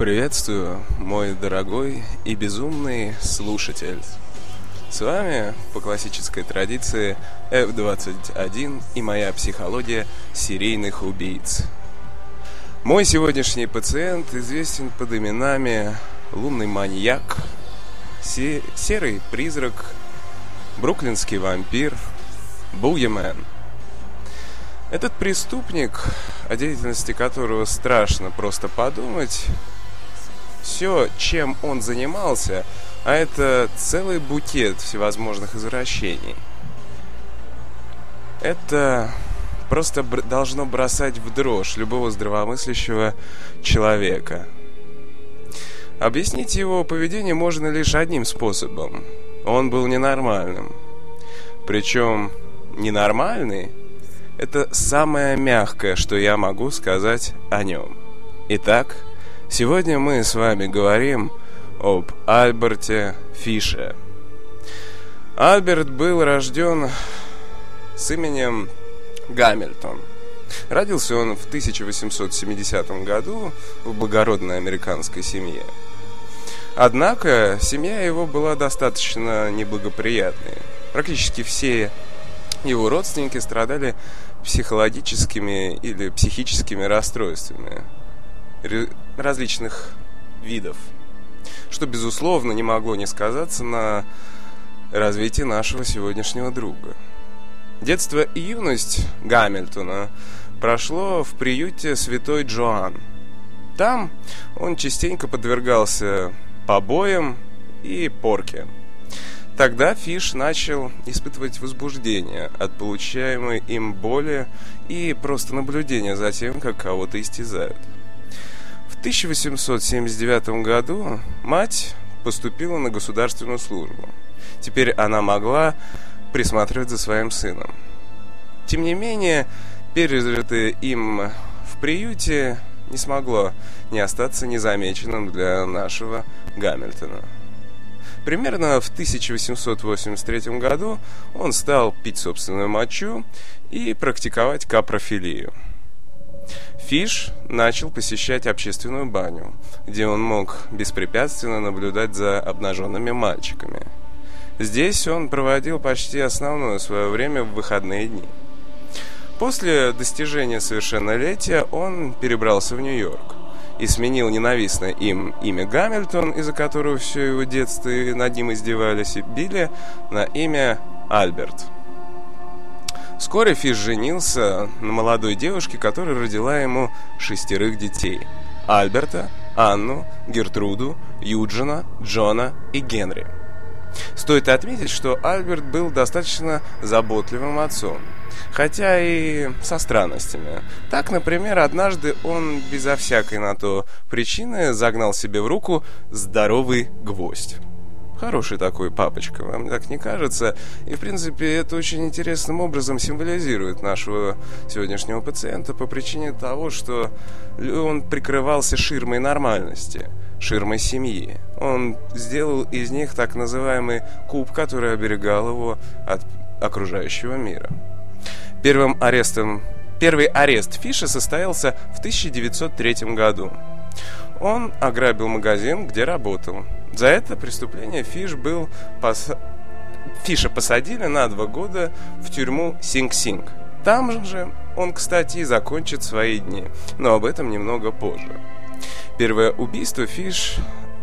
Приветствую, мой дорогой и безумный слушатель. С вами, по классической традиции, F21 и моя психология серийных убийц. Мой сегодняшний пациент известен под именами Лунный маньяк, Серый призрак, Бруклинский вампир, Бугимен – этот преступник, о деятельности которого страшно просто подумать, все, чем он занимался, а это целый букет всевозможных извращений. Это просто должно бросать в дрожь любого здравомыслящего человека. Объяснить его поведение можно лишь одним способом. Он был ненормальным. Причем ненормальный это самое мягкое, что я могу сказать о нем. Итак, сегодня мы с вами говорим об Альберте Фише. Альберт был рожден с именем Гамильтон. Родился он в 1870 году в благородной американской семье. Однако семья его была достаточно неблагоприятной. Практически все его родственники страдали психологическими или психическими расстройствами различных видов, что, безусловно, не могло не сказаться на развитии нашего сегодняшнего друга. Детство и юность Гамильтона прошло в приюте Святой Джоан. Там он частенько подвергался побоям и порке – Тогда Фиш начал испытывать возбуждение от получаемой им боли и просто наблюдения за тем, как кого-то истязают. В 1879 году мать поступила на государственную службу. Теперь она могла присматривать за своим сыном. Тем не менее, пережитое им в приюте не смогло не остаться незамеченным для нашего Гамильтона. Примерно в 1883 году он стал пить собственную мочу и практиковать капрофилию. Фиш начал посещать общественную баню, где он мог беспрепятственно наблюдать за обнаженными мальчиками. Здесь он проводил почти основное свое время в выходные дни. После достижения совершеннолетия он перебрался в Нью-Йорк и сменил ненавистное им имя Гамильтон, из-за которого все его детство над ним издевались и били, на имя Альберт. Вскоре Фиш женился на молодой девушке, которая родила ему шестерых детей. Альберта, Анну, Гертруду, Юджина, Джона и Генри. Стоит отметить, что Альберт был достаточно заботливым отцом – хотя и со странностями. Так, например, однажды он безо всякой на то причины загнал себе в руку здоровый гвоздь. Хороший такой папочка, вам так не кажется? И, в принципе, это очень интересным образом символизирует нашего сегодняшнего пациента по причине того, что он прикрывался ширмой нормальности, ширмой семьи. Он сделал из них так называемый куб, который оберегал его от окружающего мира. Первым арестом, первый арест Фиша состоялся в 1903 году. Он ограбил магазин, где работал. За это преступление Фиш был пос... Фиша посадили на два года в тюрьму Синг-Синг. Там же он, кстати, и закончит свои дни, но об этом немного позже. Первое убийство Фиш...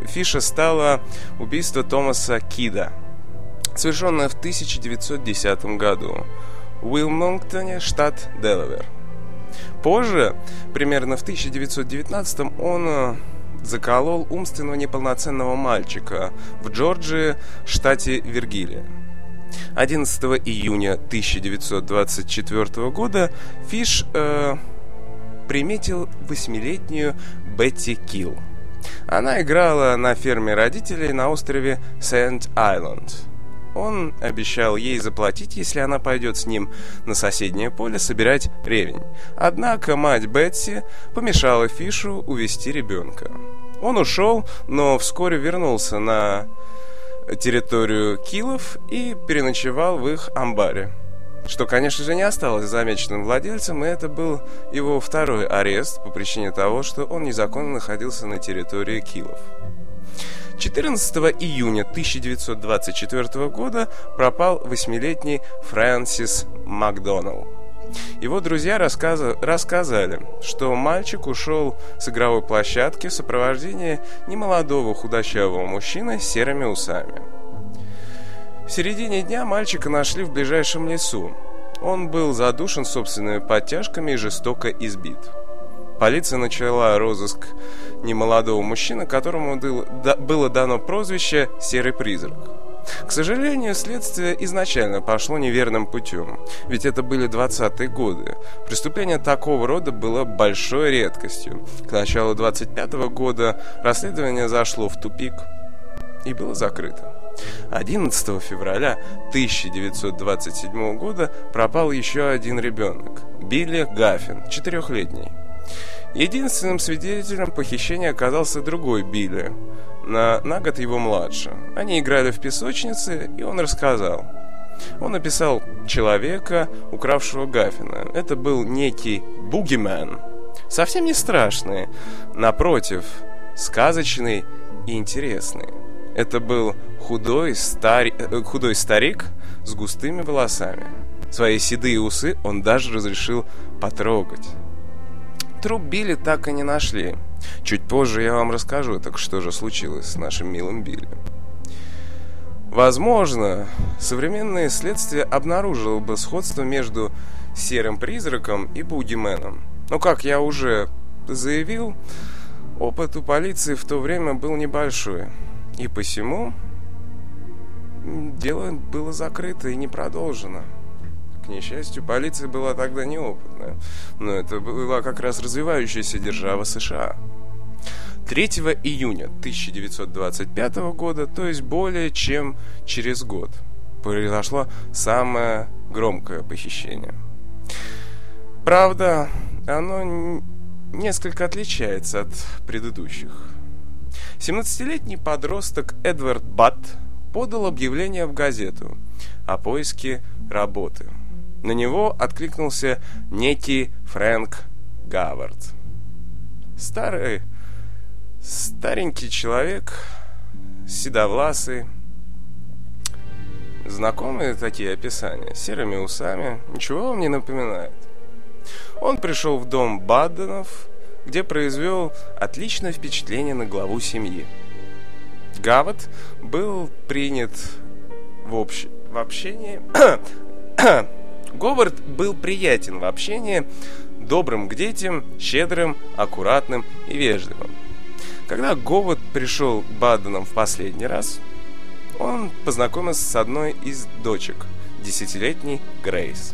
Фиша стало убийство Томаса Кида, совершенное в 1910 году. Уилмонгтоне, штат Делавер. Позже, примерно в 1919 он э, заколол умственно неполноценного мальчика в Джорджии, штате Виргилия. 11 июня 1924 года Фиш э, приметил восьмилетнюю Бетти Килл. Она играла на ферме родителей на острове Сент-Айленд. Он обещал ей заплатить, если она пойдет с ним на соседнее поле собирать ревень. Однако мать Бетси помешала Фишу увести ребенка. Он ушел, но вскоре вернулся на территорию Килов и переночевал в их амбаре. что, конечно же, не осталось замеченным владельцем, и это был его второй арест по причине того, что он незаконно находился на территории Килов. 14 июня 1924 года пропал восьмилетний Фрэнсис Макдоналл. Его друзья рассказа... рассказали, что мальчик ушел с игровой площадки в сопровождении немолодого худощавого мужчины с серыми усами. В середине дня мальчика нашли в ближайшем лесу. Он был задушен собственными подтяжками и жестоко избит. Полиция начала розыск немолодого мужчины, которому было дано прозвище «Серый призрак». К сожалению, следствие изначально пошло неверным путем, ведь это были 20-е годы. Преступление такого рода было большой редкостью. К началу 25 -го года расследование зашло в тупик и было закрыто. 11 февраля 1927 года пропал еще один ребенок – Билли Гаффин, четырехлетний. Единственным свидетелем похищения оказался другой Билли, на, на год его младше. Они играли в песочнице, и он рассказал. Он описал человека, укравшего Гаффина. Это был некий бугимен. Совсем не страшный, напротив, сказочный и интересный. Это был худой, стари... Э, худой старик с густыми волосами. Свои седые усы он даже разрешил потрогать. Труп Билли так и не нашли. Чуть позже я вам расскажу, так что же случилось с нашим милым Билли. Возможно, современное следствие обнаружило бы сходство между серым призраком и бугименом. Но, как я уже заявил, опыт у полиции в то время был небольшой. И посему дело было закрыто и не продолжено. К несчастью, полиция была тогда неопытная, но это была как раз развивающаяся держава США. 3 июня 1925 года, то есть более чем через год, произошло самое громкое похищение. Правда, оно несколько отличается от предыдущих. 17-летний подросток Эдвард Батт подал объявление в газету о поиске работы – на него откликнулся некий Фрэнк Гавард. Старый, старенький человек, седовласый, знакомые такие описания, серыми усами, ничего вам не напоминает. Он пришел в дом Бадденов, где произвел отличное впечатление на главу семьи. Гават был принят в, общ... в общении Говард был приятен в общении, добрым к детям, щедрым, аккуратным и вежливым. Когда Говард пришел к в последний раз, он познакомился с одной из дочек, десятилетней Грейс.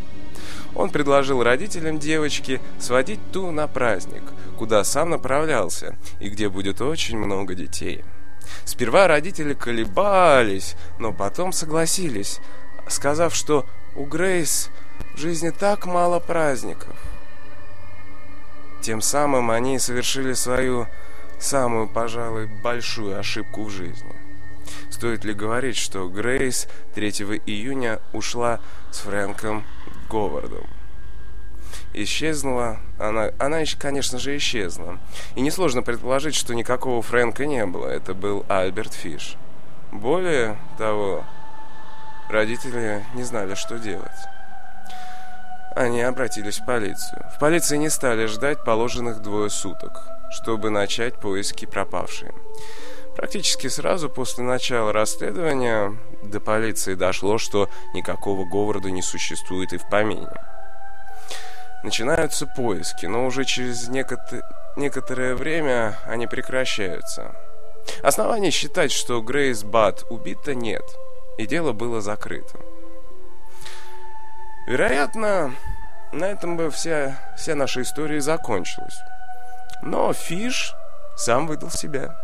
Он предложил родителям девочки сводить ту на праздник, куда сам направлялся и где будет очень много детей. Сперва родители колебались, но потом согласились, сказав, что у Грейс в жизни так мало праздников. Тем самым они совершили свою самую, пожалуй, большую ошибку в жизни. Стоит ли говорить, что Грейс 3 июня ушла с Фрэнком Говардом? Исчезнула, она, она, конечно же, исчезла. И несложно предположить, что никакого Фрэнка не было. Это был Альберт Фиш. Более того, родители не знали, что делать они обратились в полицию. В полиции не стали ждать положенных двое суток, чтобы начать поиски пропавшей. Практически сразу после начала расследования до полиции дошло, что никакого Говарда не существует и в помине. Начинаются поиски, но уже через некотор... некоторое время они прекращаются. Оснований считать, что Грейс Бат убита, нет, и дело было закрыто. Вероятно, на этом бы вся, вся наша история закончилась. Но Фиш сам выдал себя.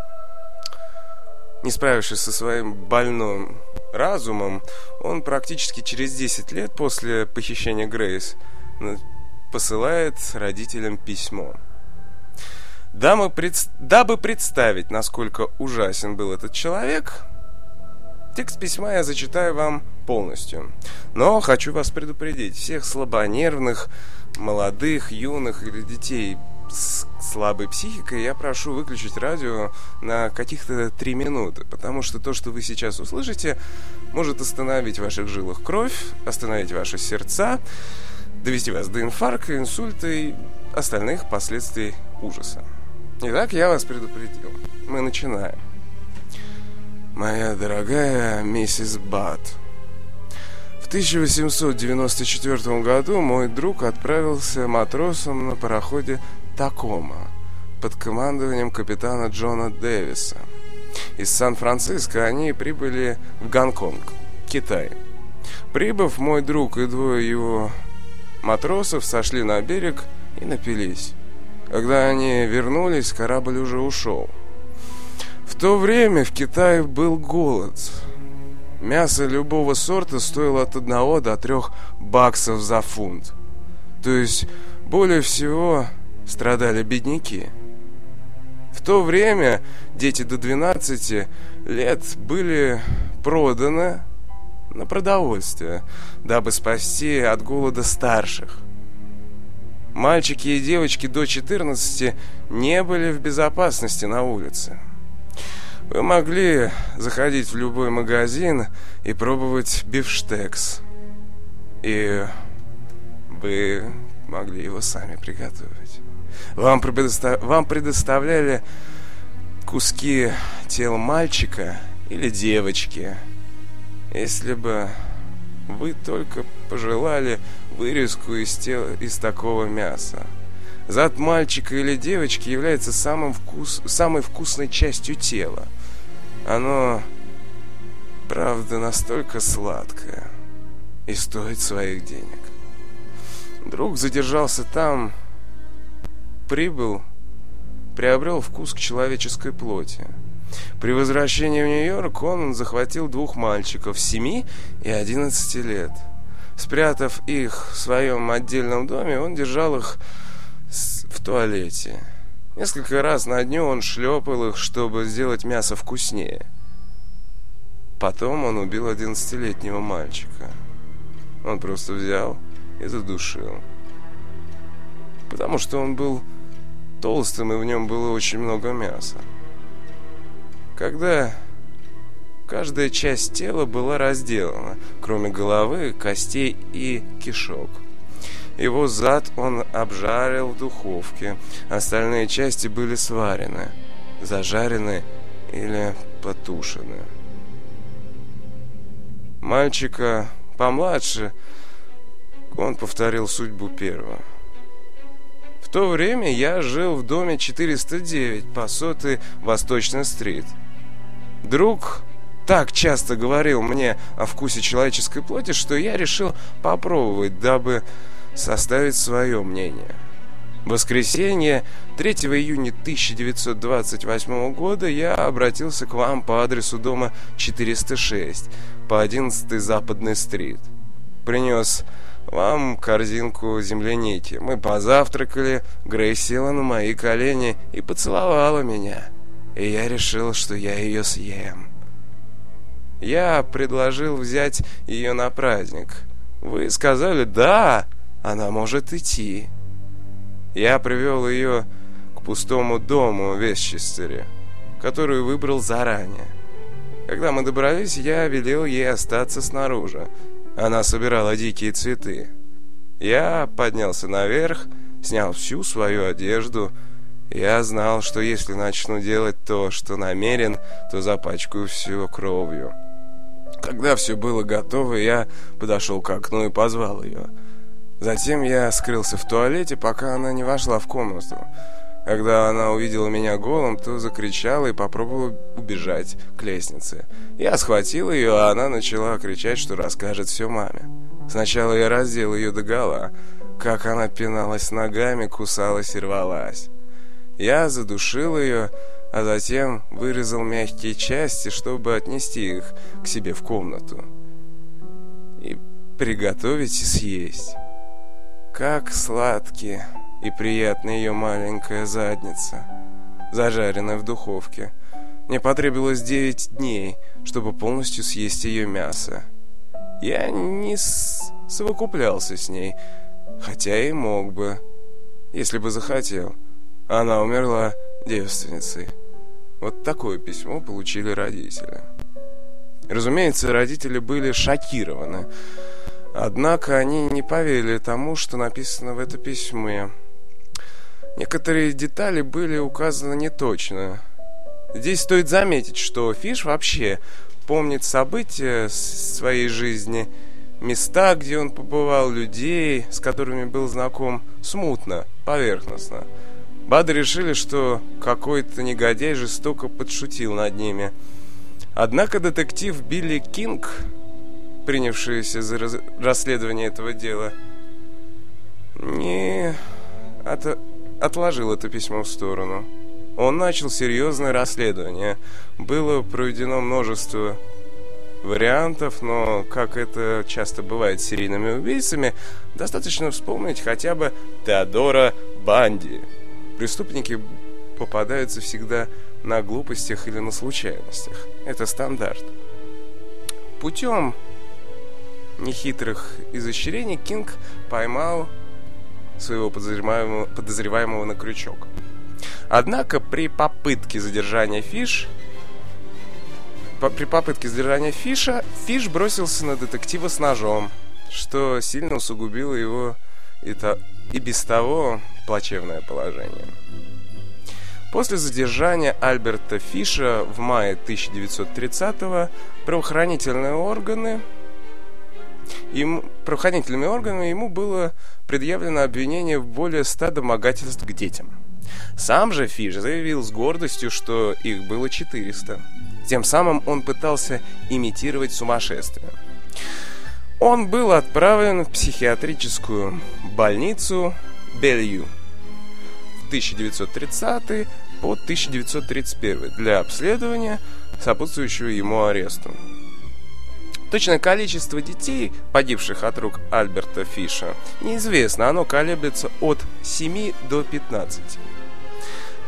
Не справившись со своим больным разумом, он практически через 10 лет после похищения Грейс посылает родителям письмо. Дабы, пред... Дабы представить, насколько ужасен был этот человек, текст письма я зачитаю вам полностью. Но хочу вас предупредить, всех слабонервных, молодых, юных или детей с слабой психикой, я прошу выключить радио на каких-то три минуты, потому что то, что вы сейчас услышите, может остановить в ваших жилах кровь, остановить ваши сердца, довести вас до инфаркта, инсульта и остальных последствий ужаса. Итак, я вас предупредил. Мы начинаем. Моя дорогая миссис Бат, 1894 году мой друг отправился матросом на пароходе Такома под командованием капитана Джона Дэвиса. Из Сан-Франциско они прибыли в Гонконг, Китай. Прибыв, мой друг и двое его матросов сошли на берег и напились. Когда они вернулись, корабль уже ушел. В то время в Китае был голод. Мясо любого сорта стоило от 1 до 3 баксов за фунт. То есть более всего страдали бедняки. В то время дети до 12 лет были проданы на продовольствие, дабы спасти от голода старших. Мальчики и девочки до 14 не были в безопасности на улице. Вы могли заходить в любой магазин и пробовать бифштекс. И вы могли его сами приготовить. Вам, предостав... Вам предоставляли куски тела мальчика или девочки. Если бы вы только пожелали вырезку из, тела, из такого мяса. Зад мальчика или девочки является самым вкус, самой вкусной частью тела. Оно, правда, настолько сладкое и стоит своих денег. Друг задержался там, прибыл, приобрел вкус к человеческой плоти. При возвращении в Нью-Йорк он захватил двух мальчиков 7 и 11 лет. Спрятав их в своем отдельном доме, он держал их в туалете. Несколько раз на дню он шлепал их, чтобы сделать мясо вкуснее. Потом он убил одиннадцатилетнего мальчика. Он просто взял и задушил. Потому что он был толстым, и в нем было очень много мяса. Когда каждая часть тела была разделана, кроме головы, костей и кишок – его зад он обжарил в духовке. Остальные части были сварены, зажарены или потушены. Мальчика помладше он повторил судьбу первого. В то время я жил в доме 409 по сотой Восточной-стрит. Друг так часто говорил мне о вкусе человеческой плоти, что я решил попробовать, дабы составить свое мнение. Воскресенье 3 июня 1928 года я обратился к вам по адресу дома 406 по 11 Западной стрит. Принес вам корзинку земляники. Мы позавтракали, Грейс села на мои колени и поцеловала меня. И я решил, что я ее съем. Я предложил взять ее на праздник. Вы сказали «да», она может идти. Я привел ее к пустому дому в Вестчестере, который выбрал заранее. Когда мы добрались, я велел ей остаться снаружи. Она собирала дикие цветы. Я поднялся наверх, снял всю свою одежду. Я знал, что если начну делать то, что намерен, то запачкаю все кровью. Когда все было готово, я подошел к окну и позвал ее. Затем я скрылся в туалете, пока она не вошла в комнату. Когда она увидела меня голым, то закричала и попробовала убежать к лестнице. Я схватил ее, а она начала кричать, что расскажет все маме. Сначала я раздел ее догола, как она пиналась ногами, кусалась и рвалась. Я задушил ее, а затем вырезал мягкие части, чтобы отнести их к себе в комнату и приготовить и съесть. Как сладкие и приятная ее маленькая задница, зажаренная в духовке. Мне потребовалось девять дней, чтобы полностью съесть ее мясо. Я не совокуплялся с ней, хотя и мог бы, если бы захотел. Она умерла девственницей. Вот такое письмо получили родители. Разумеется, родители были шокированы. Однако они не поверили тому, что написано в это письме. Некоторые детали были указаны неточно. Здесь стоит заметить, что Фиш вообще помнит события своей жизни, места, где он побывал, людей, с которыми был знаком, смутно, поверхностно. Бады решили, что какой-то негодяй жестоко подшутил над ними – Однако детектив Билли Кинг, принявшийся за раз расследование этого дела, не от отложил это письмо в сторону. Он начал серьезное расследование. Было проведено множество вариантов, но, как это часто бывает с серийными убийцами, достаточно вспомнить хотя бы Теодора Банди. Преступники попадаются всегда на глупостях или на случайностях. Это стандарт. Путем нехитрых изощрений Кинг поймал своего подозреваемого, подозреваемого на крючок. Однако при попытке задержания Фиш по, при попытке задержания Фиша Фиш бросился на детектива с ножом, что сильно усугубило его и, то, и без того плачевное положение. После задержания Альберта Фиша в мае 1930-го правоохранительные органы им, правоохранительными органами ему было предъявлено обвинение в более 100 домогательств к детям. Сам же Фиш заявил с гордостью, что их было 400. Тем самым он пытался имитировать сумасшествие. Он был отправлен в психиатрическую больницу Белью 1930 по 1931 для обследования, сопутствующего ему аресту. Точное количество детей, погибших от рук Альберта Фиша, неизвестно, оно колеблется от 7 до 15.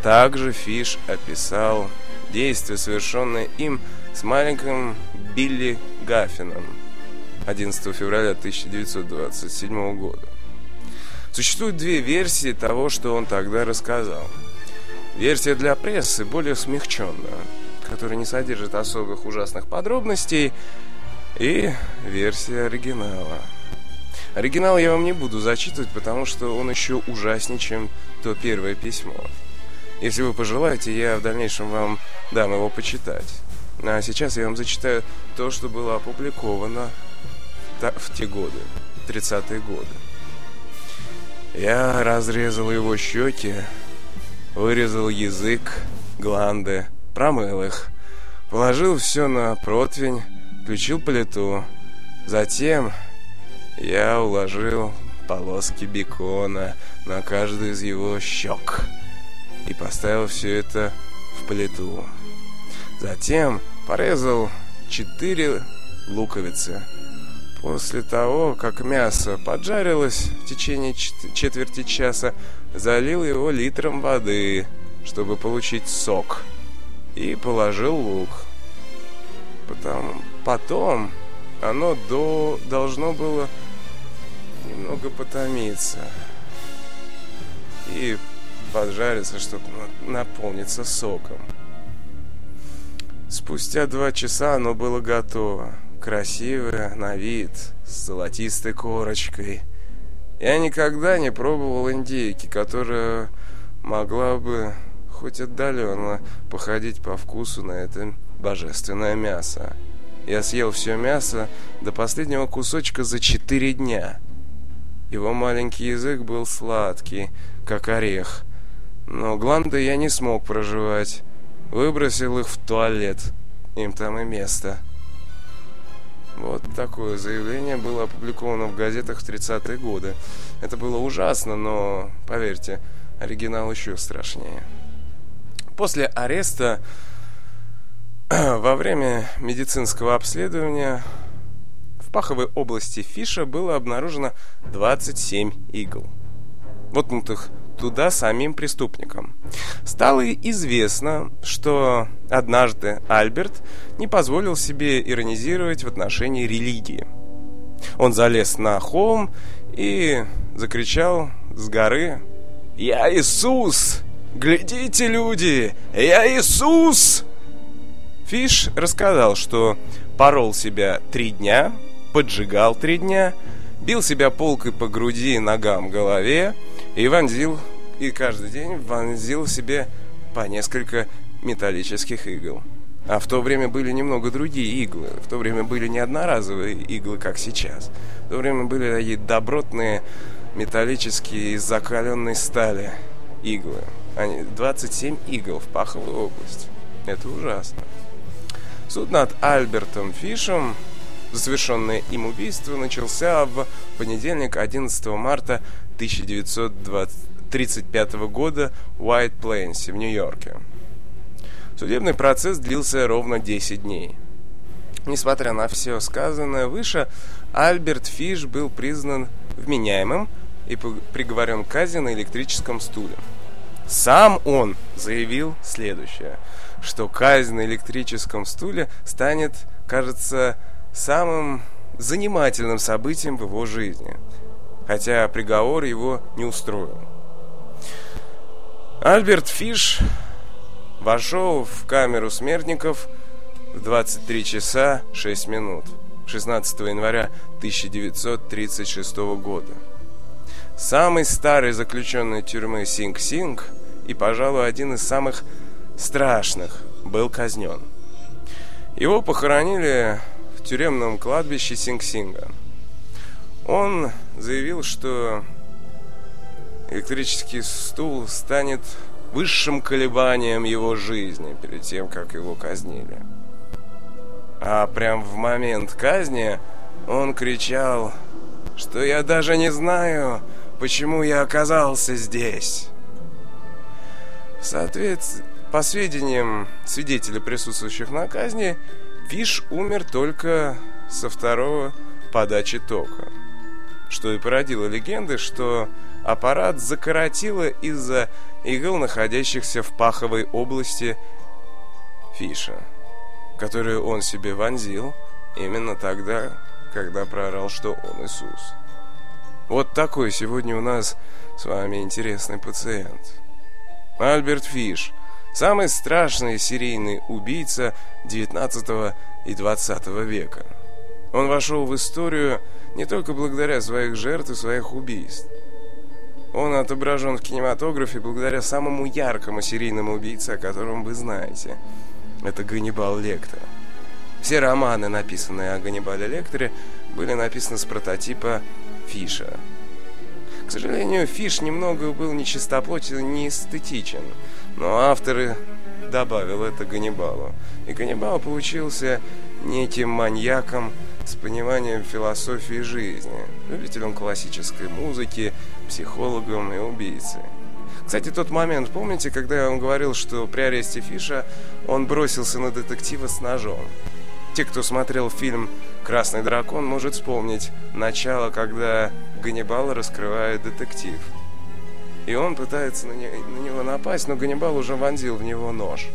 Также Фиш описал действия, совершенные им с маленьким Билли Гаффином 11 февраля 1927 года. Существует две версии того, что он тогда рассказал. Версия для прессы более смягченная, которая не содержит особых ужасных подробностей, и версия оригинала. Оригинал я вам не буду зачитывать, потому что он еще ужаснее, чем то первое письмо. Если вы пожелаете, я в дальнейшем вам дам его почитать. А сейчас я вам зачитаю то, что было опубликовано в те годы, 30-е годы. Я разрезал его щеки, вырезал язык, гланды, промыл их, положил все на противень, включил плиту. Затем я уложил полоски бекона на каждую из его щек и поставил все это в плиту. Затем порезал четыре луковицы – После того, как мясо поджарилось в течение четверти часа, залил его литром воды, чтобы получить сок, и положил лук. Потом, потом оно до, должно было немного потомиться и поджариться, чтобы наполниться соком. Спустя два часа оно было готово красивая на вид, с золотистой корочкой. Я никогда не пробовал индейки, которая могла бы хоть отдаленно походить по вкусу на это божественное мясо. Я съел все мясо до последнего кусочка за четыре дня. Его маленький язык был сладкий, как орех. Но гланды я не смог проживать. Выбросил их в туалет. Им там и место. Вот такое заявление было опубликовано в газетах в 30-е годы. Это было ужасно, но, поверьте, оригинал еще страшнее. После ареста во время медицинского обследования в паховой области Фиша было обнаружено 27 игл, воткнутых туда самим преступником. Стало известно, что однажды Альберт не позволил себе иронизировать в отношении религии. Он залез на холм и закричал с горы «Я Иисус! Глядите, люди! Я Иисус!» Фиш рассказал, что порол себя три дня, поджигал три дня, бил себя полкой по груди, ногам, голове и вонзил, и каждый день вонзил себе по несколько металлических игл. А в то время были немного другие иглы. В то время были не одноразовые иглы, как сейчас. В то время были такие добротные металлические из закаленной стали иглы. Они 27 игл в паховую область. Это ужасно. Суд над Альбертом Фишем за совершенное им убийство начался в понедельник 11 марта 1935 года в Уайт Плейнсе в Нью-Йорке. Судебный процесс длился ровно 10 дней. Несмотря на все сказанное выше, Альберт Фиш был признан вменяемым и приговорен к казни на электрическом стуле. Сам он заявил следующее, что казнь на электрическом стуле станет, кажется, самым занимательным событием в его жизни, хотя приговор его не устроил. Альберт Фиш вошел в камеру смертников в 23 часа 6 минут 16 января 1936 года. Самый старый заключенный тюрьмы Синг-Синг и, пожалуй, один из самых страшных был казнен. Его похоронили в тюремном кладбище Синг-Синга. Он заявил, что электрический стул станет высшим колебанием его жизни перед тем, как его казнили. А прям в момент казни он кричал, что я даже не знаю, почему я оказался здесь. Соответственно, по сведениям свидетелей, присутствующих на казни, Фиш умер только со второго подачи тока, что и породило легенды, что аппарат закоротило из-за игл, находящихся в паховой области Фиша, которую он себе вонзил именно тогда, когда проорал, что он Иисус. Вот такой сегодня у нас с вами интересный пациент. Альберт Фиш, самый страшный серийный убийца 19 и 20 века. Он вошел в историю не только благодаря своих жертв и своих убийств, он отображен в кинематографе благодаря самому яркому серийному убийце, о котором вы знаете. Это Ганнибал Лектор. Все романы, написанные о Ганнибале Лекторе, были написаны с прототипа Фиша. К сожалению, Фиш немного был нечистоплотен, не эстетичен, но авторы добавил это Ганнибалу. И Ганнибал получился неким маньяком с пониманием философии жизни, любителем классической музыки, психологом и убийцей. Кстати, тот момент, помните, когда я вам говорил, что при аресте Фиша он бросился на детектива с ножом? Те, кто смотрел фильм «Красный дракон», может вспомнить начало, когда Ганнибал раскрывает детектив. И он пытается на, не, на него напасть, но Ганнибал уже вонзил в него нож.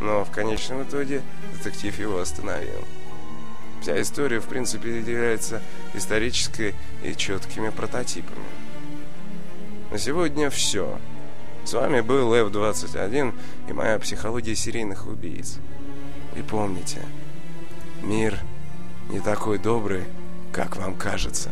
Но в конечном итоге детектив его остановил. Вся история, в принципе, является исторической и четкими прототипами. На сегодня все. С вами был F-21 и моя психология серийных убийц. И помните, мир не такой добрый, как вам кажется.